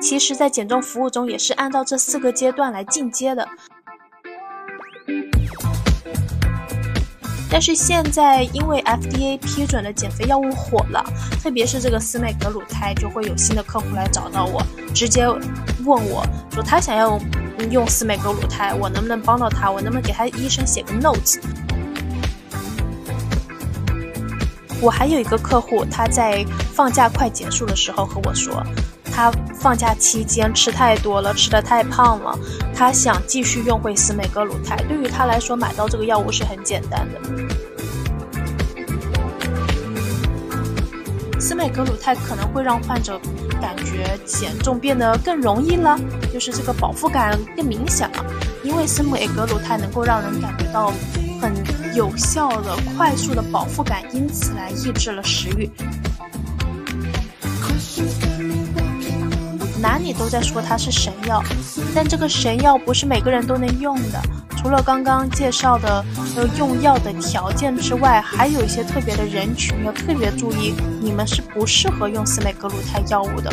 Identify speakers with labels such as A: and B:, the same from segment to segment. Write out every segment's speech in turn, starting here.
A: 其实，在减重服务中也是按照这四个阶段来进阶的。但是现在，因为 FDA 批准的减肥药物火了，特别是这个司美格鲁肽，就会有新的客户来找到我，直接问我说他想要用司美格鲁肽，我能不能帮到他？我能不能给他医生写个 note？我还有一个客户，他在放假快结束的时候和我说。他放假期间吃太多了，吃的太胖了。他想继续用回司美格鲁肽，对于他来说，买到这个药物是很简单的。司美格鲁肽可能会让患者感觉减重变得更容易了，就是这个饱腹感更明显了。因为司美格鲁肽能够让人感觉到很有效的、快速的饱腹感，因此来抑制了食欲。哪里都在说它是神药，但这个神药不是每个人都能用的。除了刚刚介绍的要用药的条件之外，还有一些特别的人群要特别注意，你们是不适合用司美格鲁肽药物的。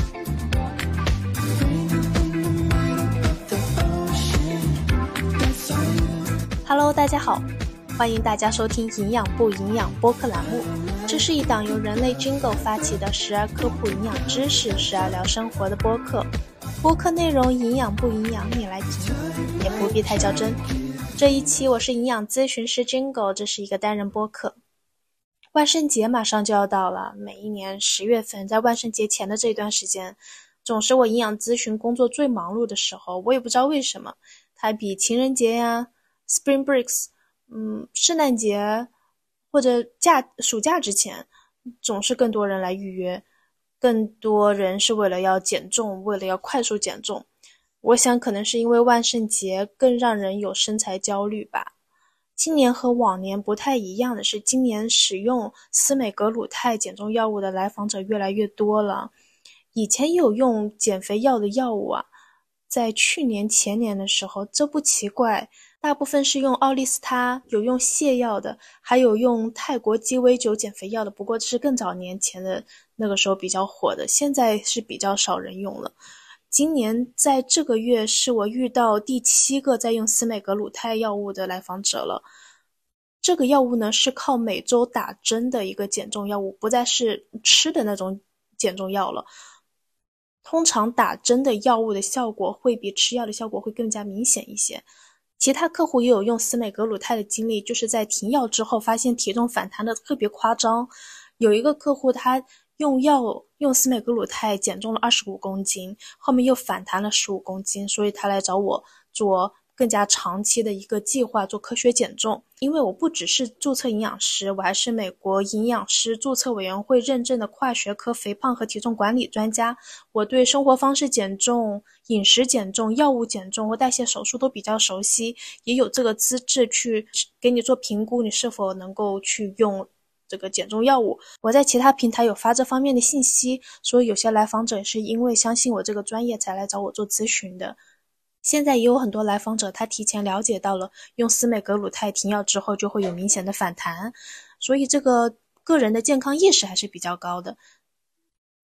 A: Hello，大家好，欢迎大家收听营养不营养播客栏目。这是一档由人类 Jingle 发起的时而科普营养知识、时而聊生活的播客。播客内容营养不营养，你来评，也不必太较真。这一期我是营养咨询师 Jingle，这是一个单人播客。万圣节马上就要到了，每一年十月份，在万圣节前的这段时间，总是我营养咨询工作最忙碌的时候。我也不知道为什么，它比情人节呀、Spring Breaks，嗯，圣诞节。或者假暑假之前，总是更多人来预约，更多人是为了要减重，为了要快速减重。我想可能是因为万圣节更让人有身材焦虑吧。今年和往年不太一样的是，今年使用司美格鲁肽减重药物的来访者越来越多了。以前有用减肥药的药物啊，在去年前年的时候，这不奇怪。大部分是用奥利司他，有用泻药的，还有用泰国鸡尾酒减肥药的。不过这是更早年前的那个时候比较火的，现在是比较少人用了。今年在这个月是我遇到第七个在用司美格鲁肽药物的来访者了。这个药物呢是靠每周打针的一个减重药物，不再是吃的那种减重药了。通常打针的药物的效果会比吃药的效果会更加明显一些。其他客户也有用司美格鲁肽的经历，就是在停药之后发现体重反弹的特别夸张。有一个客户他用药用司美格鲁肽减重了二十五公斤，后面又反弹了十五公斤，所以他来找我做。更加长期的一个计划做科学减重，因为我不只是注册营养师，我还是美国营养师注册委员会认证的跨学科肥胖和体重管理专家。我对生活方式减重、饮食减重、药物减重和代谢手术都比较熟悉，也有这个资质去给你做评估，你是否能够去用这个减重药物。我在其他平台有发这方面的信息，所以有些来访者是因为相信我这个专业才来找我做咨询的。现在也有很多来访者，他提前了解到了用司美格鲁肽停药之后就会有明显的反弹，所以这个个人的健康意识还是比较高的，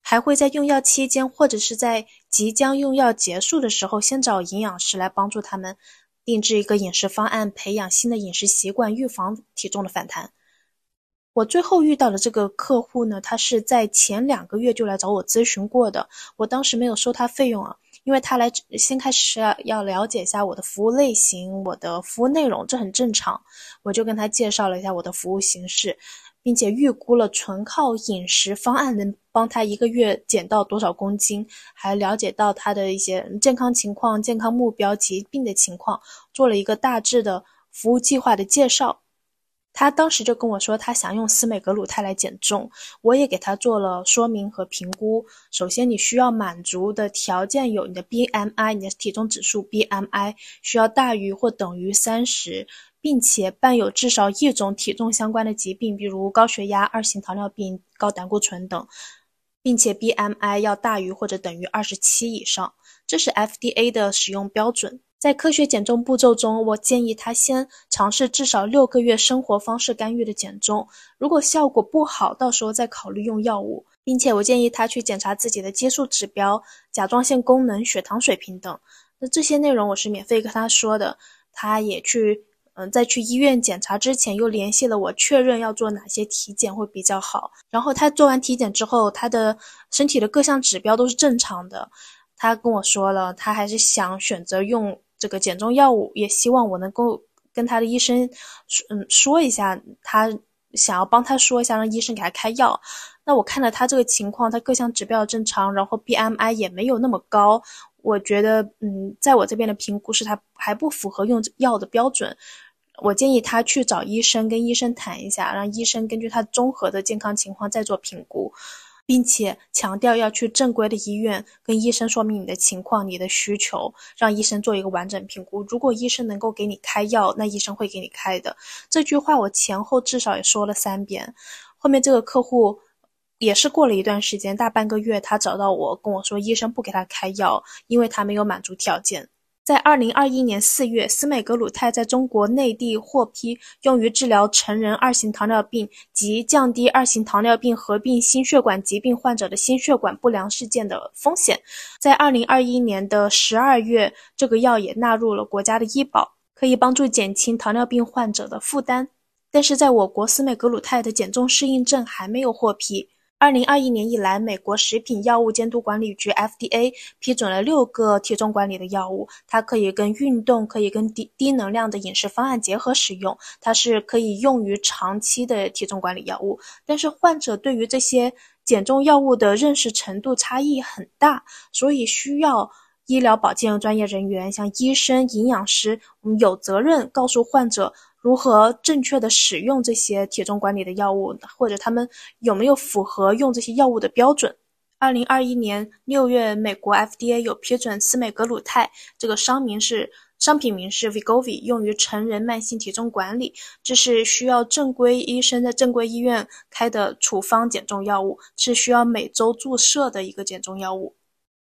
A: 还会在用药期间或者是在即将用药结束的时候，先找营养师来帮助他们定制一个饮食方案，培养新的饮食习惯，预防体重的反弹。我最后遇到的这个客户呢，他是在前两个月就来找我咨询过的，我当时没有收他费用啊。因为他来先开始要要了解一下我的服务类型、我的服务内容，这很正常。我就跟他介绍了一下我的服务形式，并且预估了纯靠饮食方案能帮他一个月减到多少公斤，还了解到他的一些健康情况、健康目标、疾病的情况，做了一个大致的服务计划的介绍。他当时就跟我说，他想用司美格鲁肽来减重，我也给他做了说明和评估。首先，你需要满足的条件有你的 BMI，你的体重指数 BMI 需要大于或等于三十，并且伴有至少一种体重相关的疾病，比如高血压、二型糖尿病、高胆固醇等，并且 BMI 要大于或者等于二十七以上，这是 FDA 的使用标准。在科学减重步骤中，我建议他先尝试至少六个月生活方式干预的减重，如果效果不好，到时候再考虑用药物，并且我建议他去检查自己的激素指标、甲状腺功能、血糖水平等。那这些内容我是免费跟他说的，他也去，嗯，在去医院检查之前又联系了我，确认要做哪些体检会比较好。然后他做完体检之后，他的身体的各项指标都是正常的。他跟我说了，他还是想选择用。这个减重药物，也希望我能够跟他的医生，嗯，说一下，他想要帮他说一下，让医生给他开药。那我看了他这个情况，他各项指标正常，然后 BMI 也没有那么高，我觉得，嗯，在我这边的评估是他还不符合用药的标准。我建议他去找医生，跟医生谈一下，让医生根据他综合的健康情况再做评估。并且强调要去正规的医院跟医生说明你的情况、你的需求，让医生做一个完整评估。如果医生能够给你开药，那医生会给你开的。这句话我前后至少也说了三遍。后面这个客户也是过了一段时间，大半个月，他找到我跟我说，医生不给他开药，因为他没有满足条件。在二零二一年四月，司美格鲁肽在中国内地获批用于治疗成人二型糖尿病及降低二型糖尿病合并心血管疾病患者的心血管不良事件的风险。在二零二一年的十二月，这个药也纳入了国家的医保，可以帮助减轻糖尿病患者的负担。但是在我国，司美格鲁肽的减重适应症还没有获批。二零二一年以来，美国食品药物监督管理局 （FDA） 批准了六个体重管理的药物，它可以跟运动、可以跟低低能量的饮食方案结合使用，它是可以用于长期的体重管理药物。但是患者对于这些减重药物的认识程度差异很大，所以需要医疗保健专业人员，像医生、营养师，我们有责任告诉患者。如何正确的使用这些体重管理的药物，或者他们有没有符合用这些药物的标准？二零二一年六月，美国 FDA 有批准司美格鲁肽这个商名是商品名是 Vigovi，用于成人慢性体重管理，这是需要正规医生在正规医院开的处方减重药物，是需要每周注射的一个减重药物。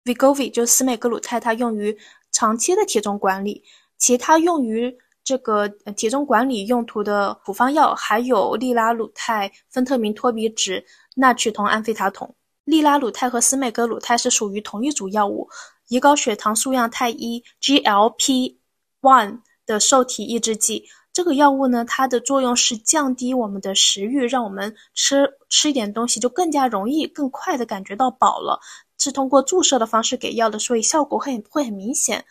A: Vigovi 就司美格鲁肽，它用于长期的体重管理，其他用于。这个体重管理用途的处方药还有利拉鲁肽、芬特明托比酯、纳曲酮安非他酮。利拉鲁肽和司美格鲁肽是属于同一组药物，胰高血糖素样肽一 （GLP-1） 的受体抑制剂。这个药物呢，它的作用是降低我们的食欲，让我们吃吃一点东西就更加容易、更快的感觉到饱了。是通过注射的方式给药的，所以效果会会很明显。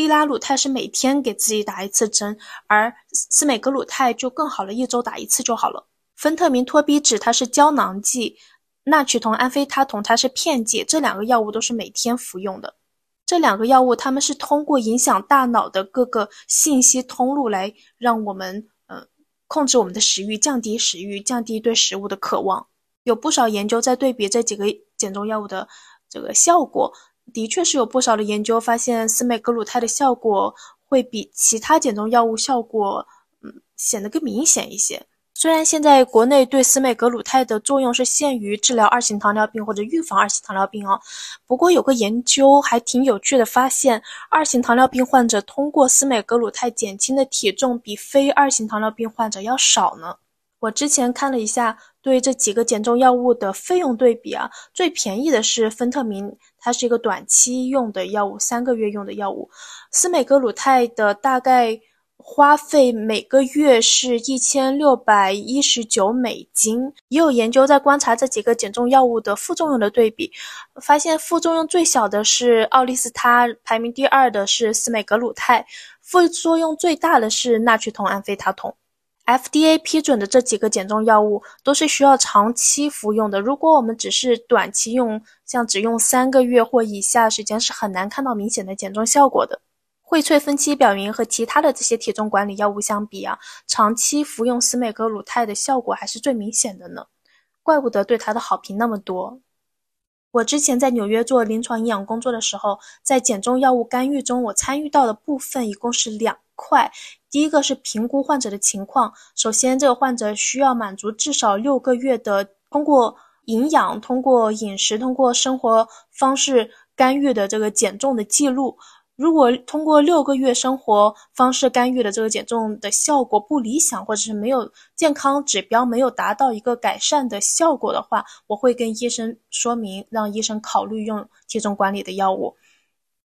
A: 利拉鲁肽是每天给自己打一次针，而司美格鲁肽就更好了，一周打一次就好了。芬特明托比酯它是胶囊剂，纳曲酮安非他酮它是片剂，这两个药物都是每天服用的。这两个药物它们是通过影响大脑的各个信息通路来让我们呃控制我们的食欲，降低食欲，降低对食物的渴望。有不少研究在对比这几个减重药物的这个效果。的确是有不少的研究发现，司美格鲁肽的效果会比其他减重药物效果，嗯，显得更明显一些。虽然现在国内对司美格鲁肽的作用是限于治疗二型糖尿病或者预防二型糖尿病哦，不过有个研究还挺有趣的，发现二型糖尿病患者通过司美格鲁肽减轻的体重比非二型糖尿病患者要少呢。我之前看了一下对这几个减重药物的费用对比啊，最便宜的是芬特明，它是一个短期用的药物，三个月用的药物。司美格鲁肽的大概花费每个月是一千六百一十九美金。也有研究在观察这几个减重药物的副作用的对比，发现副作用最小的是奥利司他，排名第二的是司美格鲁肽，副作用最大的是纳曲酮安非他酮。FDA 批准的这几个减重药物都是需要长期服用的。如果我们只是短期用，像只用三个月或以下时间，是很难看到明显的减重效果的。荟萃分期表明和其他的这些体重管理药物相比啊，长期服用司美格鲁肽的效果还是最明显的呢。怪不得对它的好评那么多。我之前在纽约做临床营养工作的时候，在减重药物干预中，我参与到的部分一共是两块。第一个是评估患者的情况。首先，这个患者需要满足至少六个月的通过营养、通过饮食、通过生活方式干预的这个减重的记录。如果通过六个月生活方式干预的这个减重的效果不理想，或者是没有健康指标没有达到一个改善的效果的话，我会跟医生说明，让医生考虑用体重管理的药物。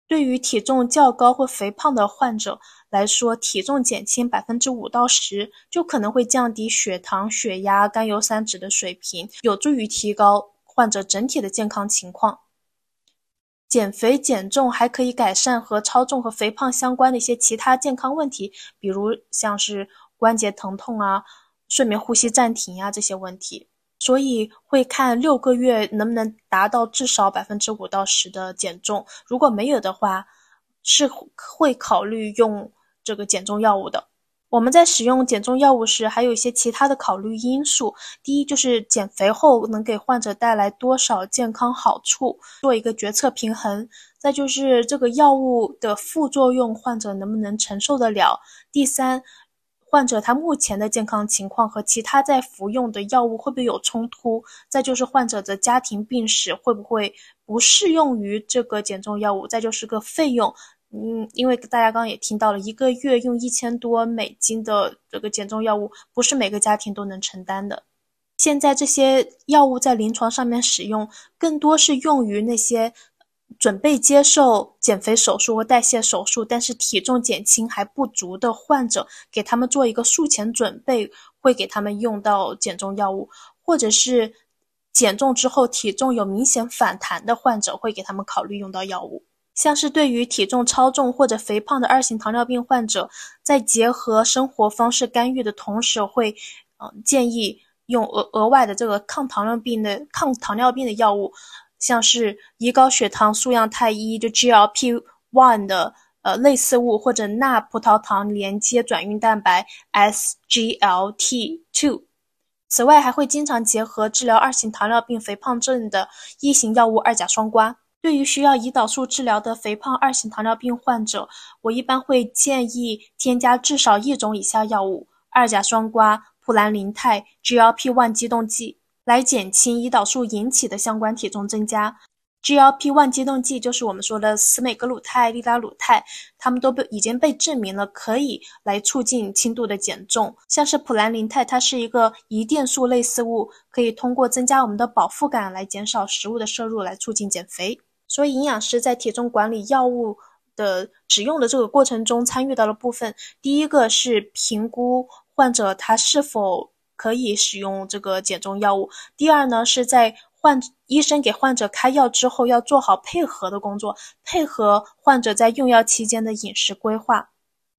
A: 对于体重较高或肥胖的患者来说，体重减轻百分之五到十，就可能会降低血糖、血压、甘油三酯的水平，有助于提高患者整体的健康情况。减肥减重还可以改善和超重和肥胖相关的一些其他健康问题，比如像是关节疼痛啊、睡眠呼吸暂停呀这些问题。所以会看六个月能不能达到至少百分之五到十的减重，如果没有的话，是会考虑用这个减重药物的。我们在使用减重药物时，还有一些其他的考虑因素。第一，就是减肥后能给患者带来多少健康好处，做一个决策平衡。再就是这个药物的副作用，患者能不能承受得了？第三，患者他目前的健康情况和其他在服用的药物会不会有冲突？再就是患者的家庭病史会不会不适用于这个减重药物？再就是个费用。嗯，因为大家刚刚也听到了，一个月用一千多美金的这个减重药物，不是每个家庭都能承担的。现在这些药物在临床上面使用，更多是用于那些准备接受减肥手术或代谢手术，但是体重减轻还不足的患者，给他们做一个术前准备，会给他们用到减重药物，或者是减重之后体重有明显反弹的患者，会给他们考虑用到药物。像是对于体重超重或者肥胖的二型糖尿病患者，在结合生活方式干预的同时，会，嗯，建议用额额外的这个抗糖尿病的抗糖尿病的药物，像是胰高血糖素样肽一就 GLP-1 的呃类似物，或者钠葡萄糖连接转运蛋白 SGLT2。此外，还会经常结合治疗二型糖尿病肥胖症的一型药物二甲双胍。对于需要胰岛素治疗的肥胖二型糖尿病患者，我一般会建议添加至少一种以下药物：二甲双胍、普兰林肽、GLP-1 激动剂，来减轻胰岛素引起的相关体重增加。GLP-1 激动剂就是我们说的司美格鲁肽、利达鲁肽，它们都被已经被证明了可以来促进轻度的减重。像是普兰林肽，它是一个胰电素类似物，可以通过增加我们的饱腹感来减少食物的摄入，来促进减肥。所以，营养师在体重管理药物的使用的这个过程中参与到了部分。第一个是评估患者他是否可以使用这个减重药物。第二呢，是在患医生给患者开药之后，要做好配合的工作，配合患者在用药期间的饮食规划。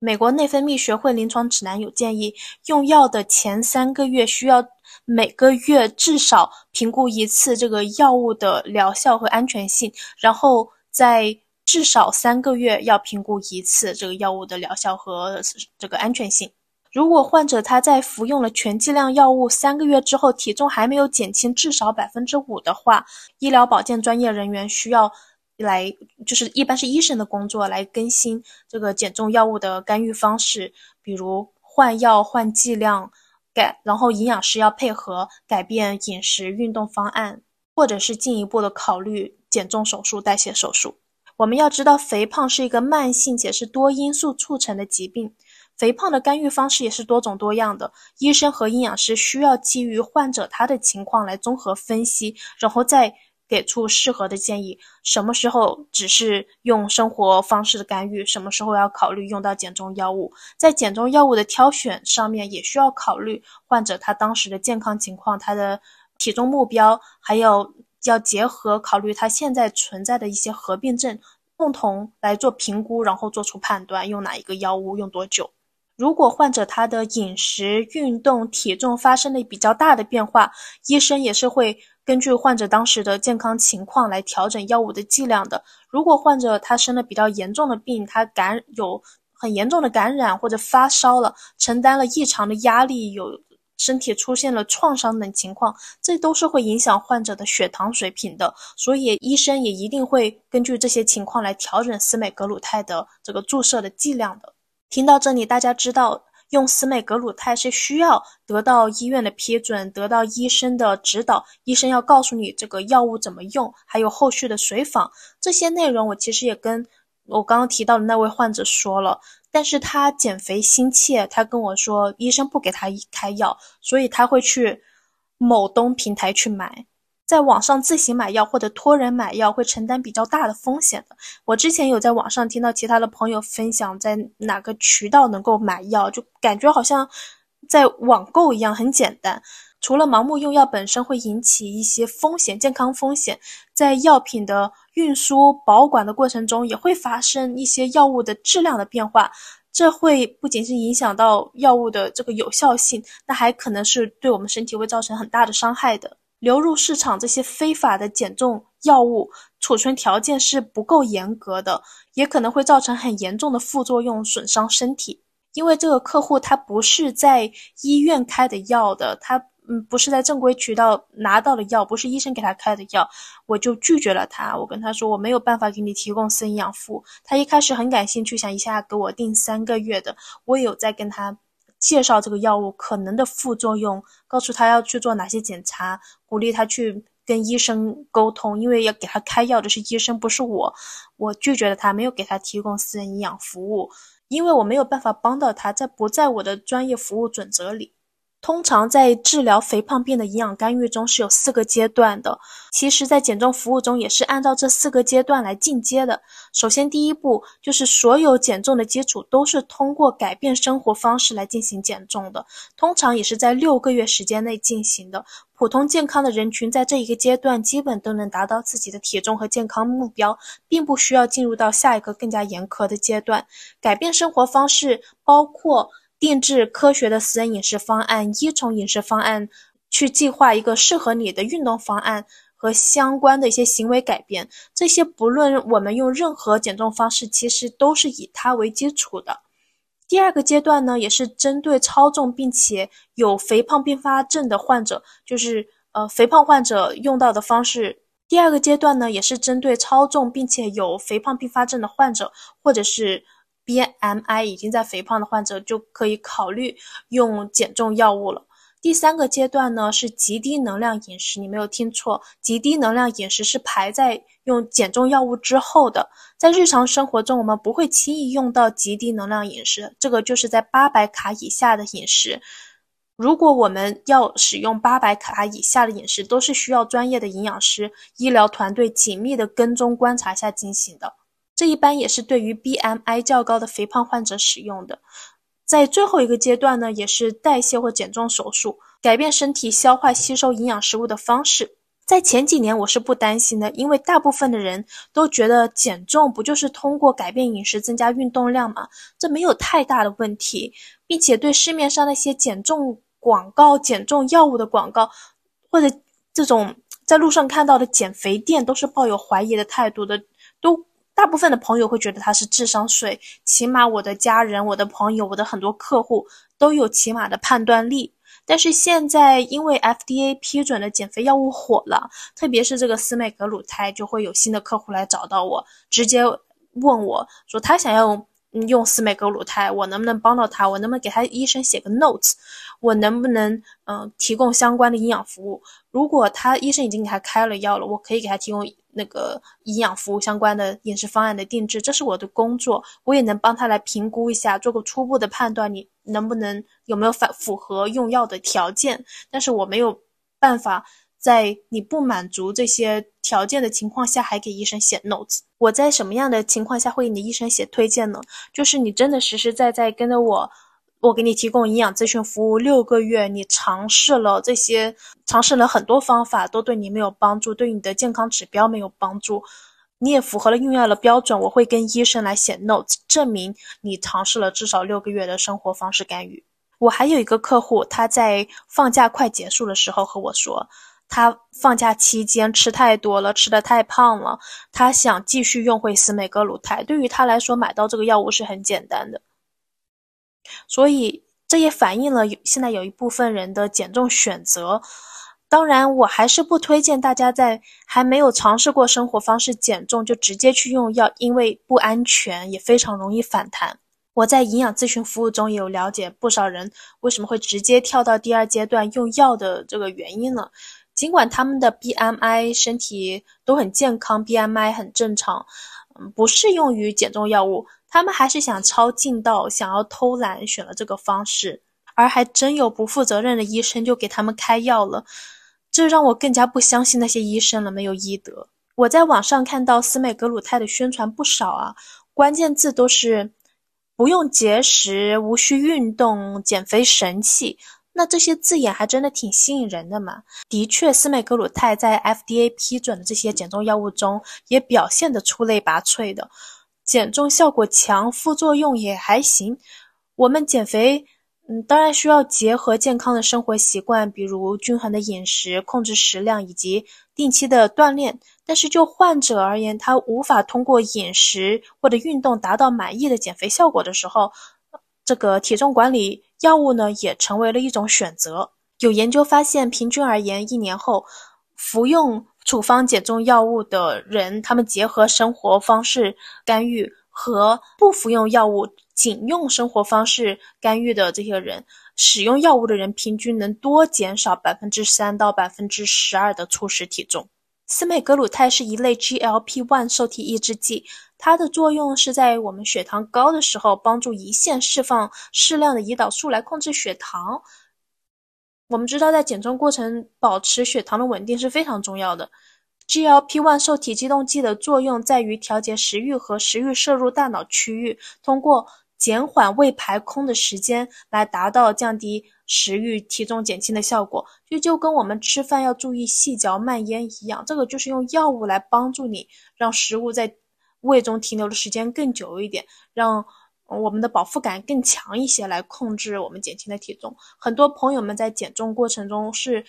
A: 美国内分泌学会临床指南有建议，用药的前三个月需要每个月至少评估一次这个药物的疗效和安全性，然后在至少三个月要评估一次这个药物的疗效和这个安全性。如果患者他在服用了全剂量药物三个月之后，体重还没有减轻至少百分之五的话，医疗保健专业人员需要。来就是一般是医生的工作，来更新这个减重药物的干预方式，比如换药、换剂量，改，然后营养师要配合改变饮食、运动方案，或者是进一步的考虑减重手术、代谢手术。我们要知道，肥胖是一个慢性且是多因素促成的疾病，肥胖的干预方式也是多种多样的。医生和营养师需要基于患者他的情况来综合分析，然后再。给出适合的建议，什么时候只是用生活方式的干预，什么时候要考虑用到减重药物。在减重药物的挑选上面，也需要考虑患者他当时的健康情况、他的体重目标，还有要结合考虑他现在存在的一些合并症，共同来做评估，然后做出判断，用哪一个药物，用多久。如果患者他的饮食、运动、体重发生了比较大的变化，医生也是会。根据患者当时的健康情况来调整药物的剂量的。如果患者他生了比较严重的病，他感有很严重的感染或者发烧了，承担了异常的压力，有身体出现了创伤等情况，这都是会影响患者的血糖水平的。所以医生也一定会根据这些情况来调整司美格鲁肽的这个注射的剂量的。听到这里，大家知道。用司美格鲁肽是需要得到医院的批准，得到医生的指导，医生要告诉你这个药物怎么用，还有后续的随访这些内容，我其实也跟我刚刚提到的那位患者说了，但是他减肥心切，他跟我说医生不给他开药，所以他会去某东平台去买。在网上自行买药或者托人买药会承担比较大的风险的。我之前有在网上听到其他的朋友分享在哪个渠道能够买药，就感觉好像在网购一样很简单。除了盲目用药本身会引起一些风险、健康风险，在药品的运输、保管的过程中也会发生一些药物的质量的变化，这会不仅是影响到药物的这个有效性，那还可能是对我们身体会造成很大的伤害的。流入市场这些非法的减重药物，储存条件是不够严格的，也可能会造成很严重的副作用，损伤身体。因为这个客户他不是在医院开的药的，他嗯不是在正规渠道拿到的药，不是医生给他开的药，我就拒绝了他。我跟他说我没有办法给你提供生养肤。他一开始很感兴趣，想一下给我订三个月的，我有在跟他。介绍这个药物可能的副作用，告诉他要去做哪些检查，鼓励他去跟医生沟通，因为要给他开药的是医生，不是我。我拒绝了他，没有给他提供私人营养服务，因为我没有办法帮到他，在不在我的专业服务准则里。通常在治疗肥胖病的营养干预中是有四个阶段的，其实，在减重服务中也是按照这四个阶段来进阶的。首先，第一步就是所有减重的基础都是通过改变生活方式来进行减重的，通常也是在六个月时间内进行的。普通健康的人群在这一个阶段基本都能达到自己的体重和健康目标，并不需要进入到下一个更加严苛的阶段。改变生活方式包括。定制科学的私人饮食方案，依从饮食方案去计划一个适合你的运动方案和相关的一些行为改变。这些不论我们用任何减重方式，其实都是以它为基础的。第二个阶段呢，也是针对超重并且有肥胖并发症的患者，就是呃肥胖患者用到的方式。第二个阶段呢，也是针对超重并且有肥胖并发症的患者，或者是。BMI 已经在肥胖的患者就可以考虑用减重药物了。第三个阶段呢是极低能量饮食，你没有听错，极低能量饮食是排在用减重药物之后的。在日常生活中，我们不会轻易用到极低能量饮食，这个就是在八百卡以下的饮食。如果我们要使用八百卡以下的饮食，都是需要专业的营养师、医疗团队紧密的跟踪观察下进行的。这一般也是对于 BMI 较高的肥胖患者使用的。在最后一个阶段呢，也是代谢或减重手术，改变身体消化吸收营养食物的方式。在前几年我是不担心的，因为大部分的人都觉得减重不就是通过改变饮食增加运动量吗？这没有太大的问题，并且对市面上那些减重广告、减重药物的广告，或者这种在路上看到的减肥店，都是抱有怀疑的态度的，都。大部分的朋友会觉得它是智商税，起码我的家人、我的朋友、我的很多客户都有起码的判断力。但是现在因为 FDA 批准的减肥药物火了，特别是这个司美格鲁肽，就会有新的客户来找到我，直接问我说他想要用司美格鲁肽，我能不能帮到他？我能不能给他医生写个 notes？我能不能嗯提供相关的营养服务？如果他医生已经给他开了药了，我可以给他提供。那个营养服务相关的饮食方案的定制，这是我的工作，我也能帮他来评估一下，做个初步的判断，你能不能有没有反符合用药的条件。但是我没有办法在你不满足这些条件的情况下，还给医生写 notes。我在什么样的情况下会给你医生写推荐呢？就是你真的实实在在跟着我。我给你提供营养咨询服务六个月，你尝试了这些，尝试了很多方法，都对你没有帮助，对你的健康指标没有帮助，你也符合了用药的标准，我会跟医生来写 notes，证明你尝试了至少六个月的生活方式干预。我还有一个客户，他在放假快结束的时候和我说，他放假期间吃太多了，吃的太胖了，他想继续用回司美格鲁肽，对于他来说，买到这个药物是很简单的。所以这也反映了现在有一部分人的减重选择。当然，我还是不推荐大家在还没有尝试过生活方式减重就直接去用药，因为不安全，也非常容易反弹。我在营养咨询服务中也有了解不少人为什么会直接跳到第二阶段用药的这个原因呢？尽管他们的 BMI 身体都很健康，BMI 很正常。嗯，不适用于减重药物，他们还是想抄近道，想要偷懒，选了这个方式，而还真有不负责任的医生就给他们开药了，这让我更加不相信那些医生了，没有医德。我在网上看到司美格鲁肽的宣传不少啊，关键字都是不用节食、无需运动、减肥神器。那这些字眼还真的挺吸引人的嘛？的确，司美格鲁肽在 FDA 批准的这些减重药物中也表现得出类拔萃的，减重效果强，副作用也还行。我们减肥，嗯，当然需要结合健康的生活习惯，比如均衡的饮食、控制食量以及定期的锻炼。但是就患者而言，他无法通过饮食或者运动达到满意的减肥效果的时候，这个体重管理。药物呢也成为了一种选择。有研究发现，平均而言，一年后服用处方减重药物的人，他们结合生活方式干预和不服用药物、仅用生活方式干预的这些人，使用药物的人平均能多减少百分之三到百分之十二的初始体重。司美格鲁肽是一类 GLP-1 受体抑制剂。它的作用是在我们血糖高的时候，帮助胰腺释放适量的胰岛素来控制血糖。我们知道，在减重过程保持血糖的稳定是非常重要的。GLP-1 受体激动剂的作用在于调节食欲和食欲摄入大脑区域，通过减缓胃排空的时间来达到降低食欲、体重减轻的效果。就就跟我们吃饭要注意细嚼慢咽一样，这个就是用药物来帮助你让食物在。胃中停留的时间更久一点，让我们的饱腹感更强一些，来控制我们减轻的体重。很多朋友们在减重过程中是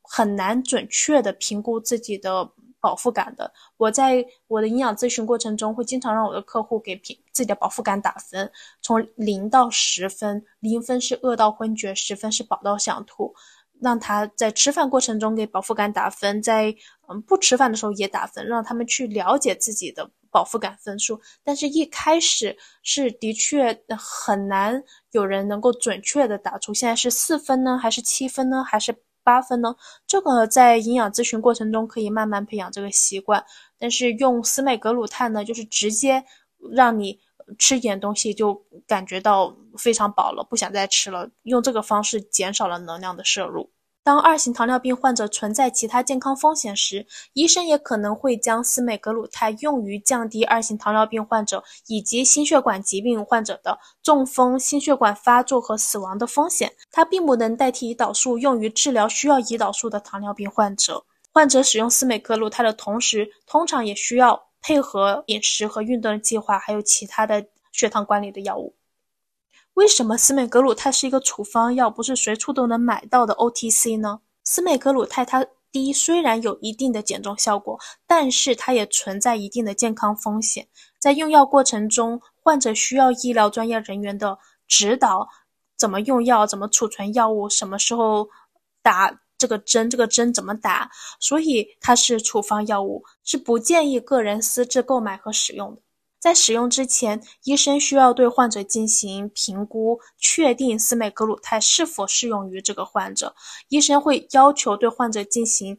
A: 很难准确的评估自己的饱腹感的。我在我的营养咨询过程中，会经常让我的客户给评自己的饱腹感打分，从零到十分，零分是饿到昏厥，十分是饱到想吐。让他在吃饭过程中给饱腹感打分，在嗯不吃饭的时候也打分，让他们去了解自己的饱腹感分数。但是，一开始是的确很难有人能够准确的打出现在是四分呢，还是七分呢，还是八分呢？这个在营养咨询过程中可以慢慢培养这个习惯。但是用司美格鲁肽呢，就是直接让你吃一点东西就感觉到非常饱了，不想再吃了。用这个方式减少了能量的摄入。当二型糖尿病患者存在其他健康风险时，医生也可能会将司美格鲁肽用于降低二型糖尿病患者以及心血管疾病患者的中风、心血管发作和死亡的风险。它并不能代替胰岛素用于治疗需要胰岛素的糖尿病患者。患者使用司美格鲁肽的同时，通常也需要配合饮食和运动的计划，还有其他的血糖管理的药物。为什么司美格鲁肽是一个处方药，不是随处都能买到的 OTC 呢？司美格鲁肽它第一虽然有一定的减重效果，但是它也存在一定的健康风险。在用药过程中，患者需要医疗专业人员的指导，怎么用药，怎么储存药物，什么时候打这个针，这个针怎么打，所以它是处方药物，是不建议个人私自购买和使用的。在使用之前，医生需要对患者进行评估，确定司美格鲁肽是否适用于这个患者。医生会要求对患者进行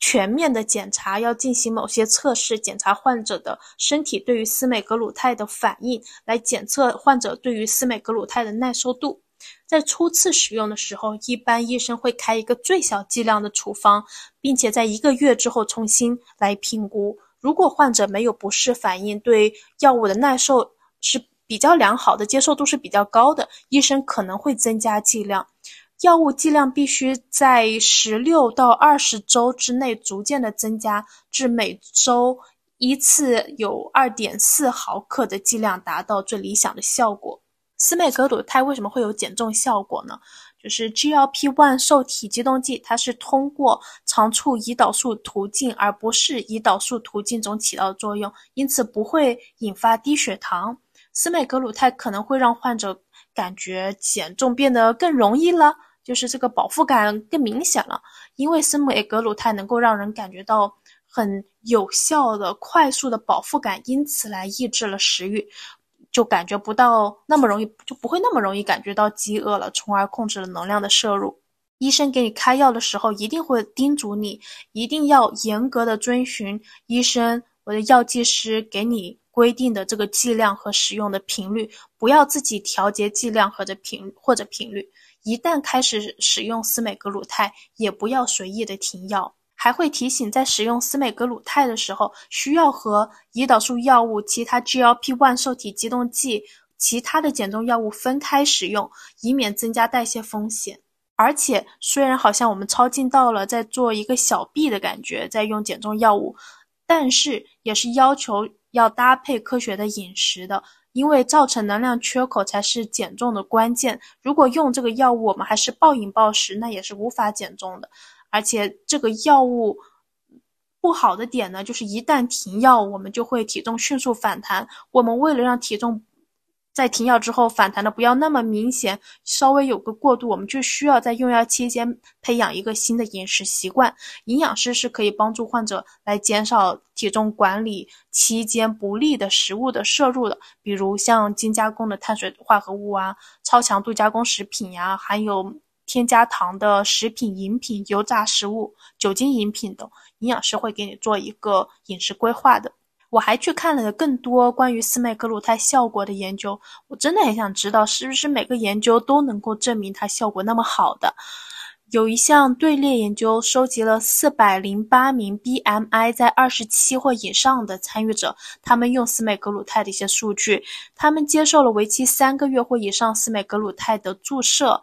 A: 全面的检查，要进行某些测试，检查患者的身体对于司美格鲁肽的反应，来检测患者对于司美格鲁肽的耐受度。在初次使用的时候，一般医生会开一个最小剂量的处方，并且在一个月之后重新来评估。如果患者没有不适反应，对药物的耐受是比较良好的，接受度是比较高的，医生可能会增加剂量。药物剂量必须在十六到二十周之内逐渐的增加至每周一次有二点四毫克的剂量，达到最理想的效果。司美格鲁肽为什么会有减重效果呢？就是 GLP-1 受体激动剂，它是通过肠促胰岛素途径，而不是胰岛素途径中起到的作用，因此不会引发低血糖。司美格鲁肽可能会让患者感觉减重变得更容易了，就是这个饱腹感更明显了，因为司美格鲁肽能够让人感觉到很有效的、快速的饱腹感，因此来抑制了食欲。就感觉不到那么容易，就不会那么容易感觉到饥饿了，从而控制了能量的摄入。医生给你开药的时候，一定会叮嘱你，一定要严格的遵循医生我的药剂师给你规定的这个剂量和使用的频率，不要自己调节剂量或者频或者频率。一旦开始使用司美格鲁肽，也不要随意的停药。还会提醒，在使用司美格鲁肽的时候，需要和胰岛素药物、其他 GLP-1 受体激动剂、其他的减重药物分开使用，以免增加代谢风险。而且，虽然好像我们超近到了在做一个小臂的感觉，在用减重药物，但是也是要求要搭配科学的饮食的，因为造成能量缺口才是减重的关键。如果用这个药物，我们还是暴饮暴食，那也是无法减重的。而且这个药物不好的点呢，就是一旦停药，我们就会体重迅速反弹。我们为了让体重在停药之后反弹的不要那么明显，稍微有个过渡，我们就需要在用药期间培养一个新的饮食习惯。营养师是可以帮助患者来减少体重管理期间不利的食物的摄入的，比如像精加工的碳水化合物啊、超强度加工食品呀，含有。添加糖的食品、饮品、油炸食物、酒精饮品等，营养师会给你做一个饮食规划的。我还去看了更多关于司美格鲁肽效果的研究，我真的很想知道，是不是每个研究都能够证明它效果那么好的？有一项队列研究，收集了四百零八名 BMI 在二十七或以上的参与者，他们用司美格鲁肽的一些数据，他们接受了为期三个月或以上司美格鲁肽的注射。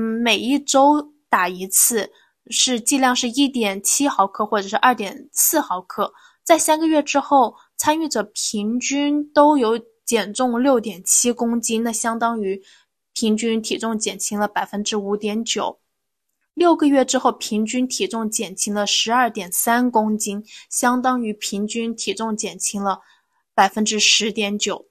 A: 嗯，每一周打一次，是剂量是一点七毫克或者是二点四毫克。在三个月之后，参与者平均都有减重六点七公斤，那相当于平均体重减轻了百分之五点九。六个月之后，平均体重减轻了十二点三公斤，相当于平均体重减轻了百分之十点九。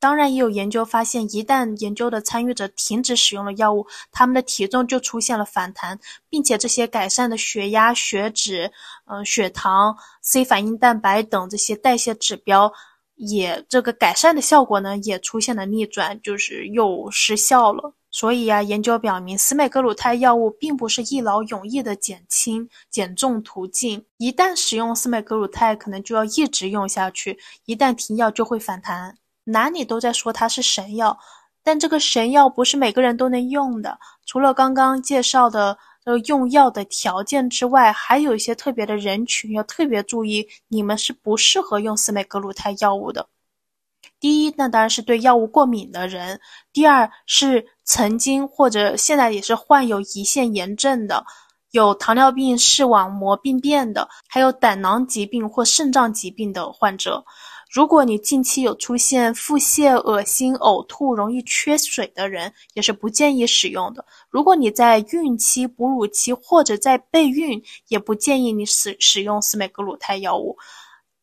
A: 当然，也有研究发现，一旦研究的参与者停止使用了药物，他们的体重就出现了反弹，并且这些改善的血压、血脂、嗯血糖、C 反应蛋白等这些代谢指标，也这个改善的效果呢，也出现了逆转，就是又失效了。所以呀，研究表明，司美格鲁肽药物并不是一劳永逸的减轻减重途径。一旦使用司美格鲁肽，可能就要一直用下去，一旦停药就会反弹。哪里都在说它是神药，但这个神药不是每个人都能用的。除了刚刚介绍的呃用药的条件之外，还有一些特别的人群要特别注意，你们是不适合用司美格鲁肽药物的。第一，那当然是对药物过敏的人；第二是曾经或者现在也是患有胰腺炎症的，有糖尿病视网膜病变的，还有胆囊疾病或肾脏疾病的患者。如果你近期有出现腹泻、恶心、呕吐、容易缺水的人，也是不建议使用的。如果你在孕期、哺乳期或者在备孕，也不建议你使使用司美格鲁肽药物。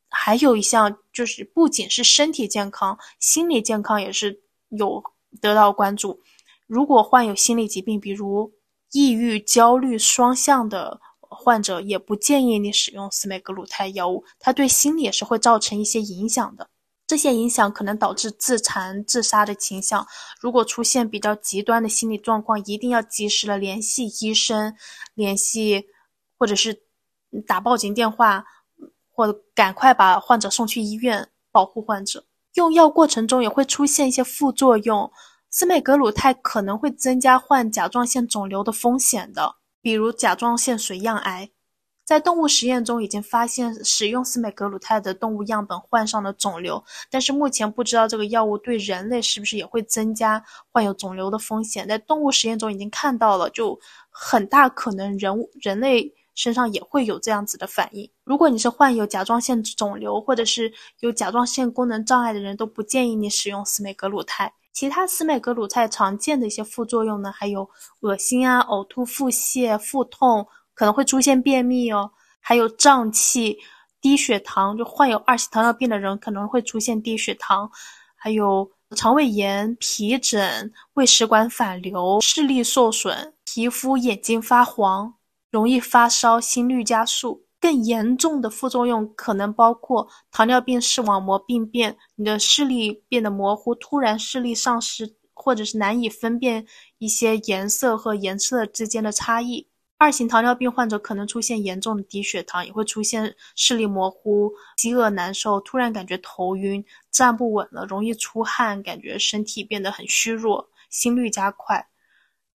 A: 还有一项就是，不仅是身体健康，心理健康也是有得到关注。如果患有心理疾病，比如抑郁、焦虑双向的。患者也不建议你使用司美格鲁肽药物，它对心理也是会造成一些影响的。这些影响可能导致自残、自杀的倾向。如果出现比较极端的心理状况，一定要及时的联系医生，联系或者是打报警电话，或赶快把患者送去医院，保护患者。用药过程中也会出现一些副作用，司美格鲁肽可能会增加患甲状腺肿瘤的风险的。比如甲状腺髓样癌，在动物实验中已经发现使用司美格鲁肽的动物样本患上了肿瘤，但是目前不知道这个药物对人类是不是也会增加患有肿瘤的风险。在动物实验中已经看到了，就很大可能人人类身上也会有这样子的反应。如果你是患有甲状腺肿瘤或者是有甲状腺功能障碍的人，都不建议你使用司美格鲁肽。其他司美格鲁肽常见的一些副作用呢，还有恶心啊、呕吐、腹泻、腹痛，可能会出现便秘哦，还有胀气、低血糖，就患有二型糖尿病的人可能会出现低血糖，还有肠胃炎、皮疹、胃食管反流、视力受损、皮肤、眼睛发黄、容易发烧、心率加速。更严重的副作用可能包括糖尿病视网膜病变，你的视力变得模糊，突然视力丧失，或者是难以分辨一些颜色和颜色之间的差异。二型糖尿病患者可能出现严重的低血糖，也会出现视力模糊、饥饿难受、突然感觉头晕、站不稳了、容易出汗、感觉身体变得很虚弱、心率加快，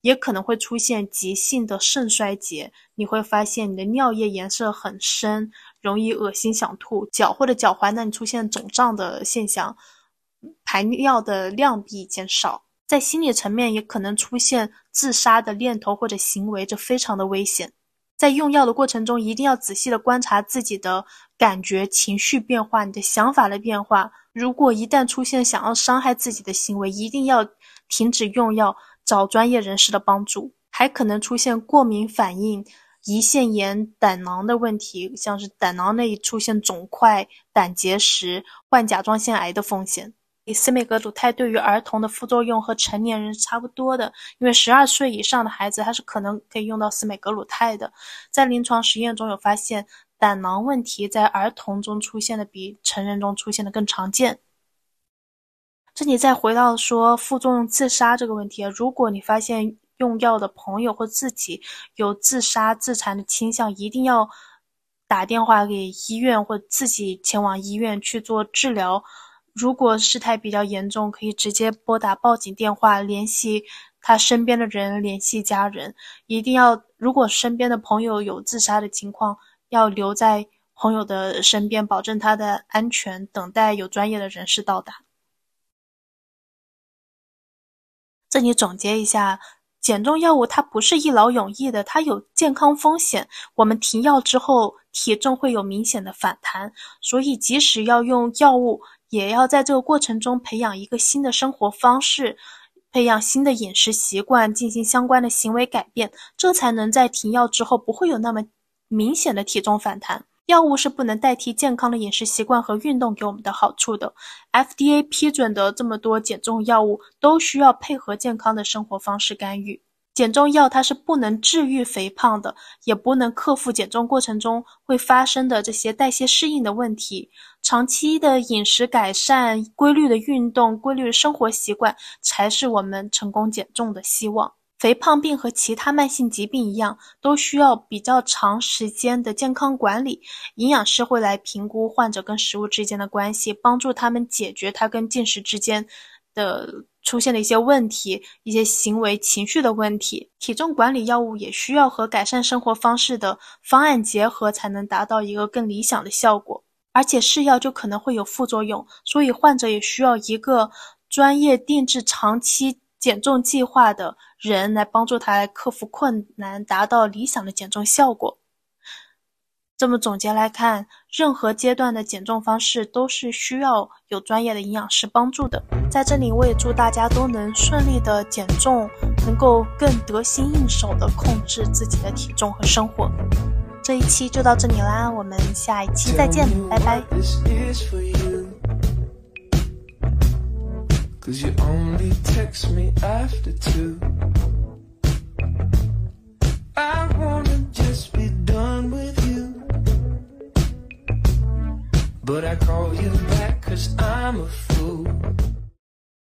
A: 也可能会出现急性的肾衰竭。你会发现你的尿液颜色很深，容易恶心想吐，脚或者脚踝那里出现肿胀的现象，排尿的量比以前少。在心理层面，也可能出现自杀的念头或者行为，这非常的危险。在用药的过程中，一定要仔细的观察自己的感觉、情绪变化，你的想法的变化。如果一旦出现想要伤害自己的行为，一定要停止用药，找专业人士的帮助。还可能出现过敏反应、胰腺炎、胆囊的问题，像是胆囊内出现肿块、胆结石、患甲状腺癌的风险。司美格鲁肽对于儿童的副作用和成年人差不多的，因为十二岁以上的孩子他是可能可以用到司美格鲁肽的。在临床实验中有发现，胆囊问题在儿童中出现的比成人中出现的更常见。这里再回到说副作用自杀这个问题，如果你发现用药的朋友或自己有自杀自残的倾向，一定要打电话给医院或自己前往医院去做治疗。如果事态比较严重，可以直接拨打报警电话，联系他身边的人，联系家人。一定要，如果身边的朋友有自杀的情况，要留在朋友的身边，保证他的安全，等待有专业的人士到达。这里总结一下，减重药物它不是一劳永逸的，它有健康风险。我们停药之后，体重会有明显的反弹，所以即使要用药物。也要在这个过程中培养一个新的生活方式，培养新的饮食习惯，进行相关的行为改变，这才能在停药之后不会有那么明显的体重反弹。药物是不能代替健康的饮食习惯和运动给我们的好处的。FDA 批准的这么多减重药物都需要配合健康的生活方式干预。减重药它是不能治愈肥胖的，也不能克服减重过程中会发生的这些代谢适应的问题。长期的饮食改善、规律的运动、规律的生活习惯，才是我们成功减重的希望。肥胖病和其他慢性疾病一样，都需要比较长时间的健康管理。营养师会来评估患者跟食物之间的关系，帮助他们解决他跟进食之间的。出现的一些问题，一些行为、情绪的问题，体重管理药物也需要和改善生活方式的方案结合，才能达到一个更理想的效果。而且试药就可能会有副作用，所以患者也需要一个专业定制长期减重计划的人来帮助他来克服困难，达到理想的减重效果。这么总结来看，任何阶段的减重方式都是需要有专业的营养师帮助的。在这里，我也祝大家都能顺利的减重，能够更得心应手的控制自己的体重和生活。这一期就到这里啦，我们下一期再见，拜拜。
B: Cause you only text me after two. I wanna just be done with you.
A: But I call you back cause I'm a fool.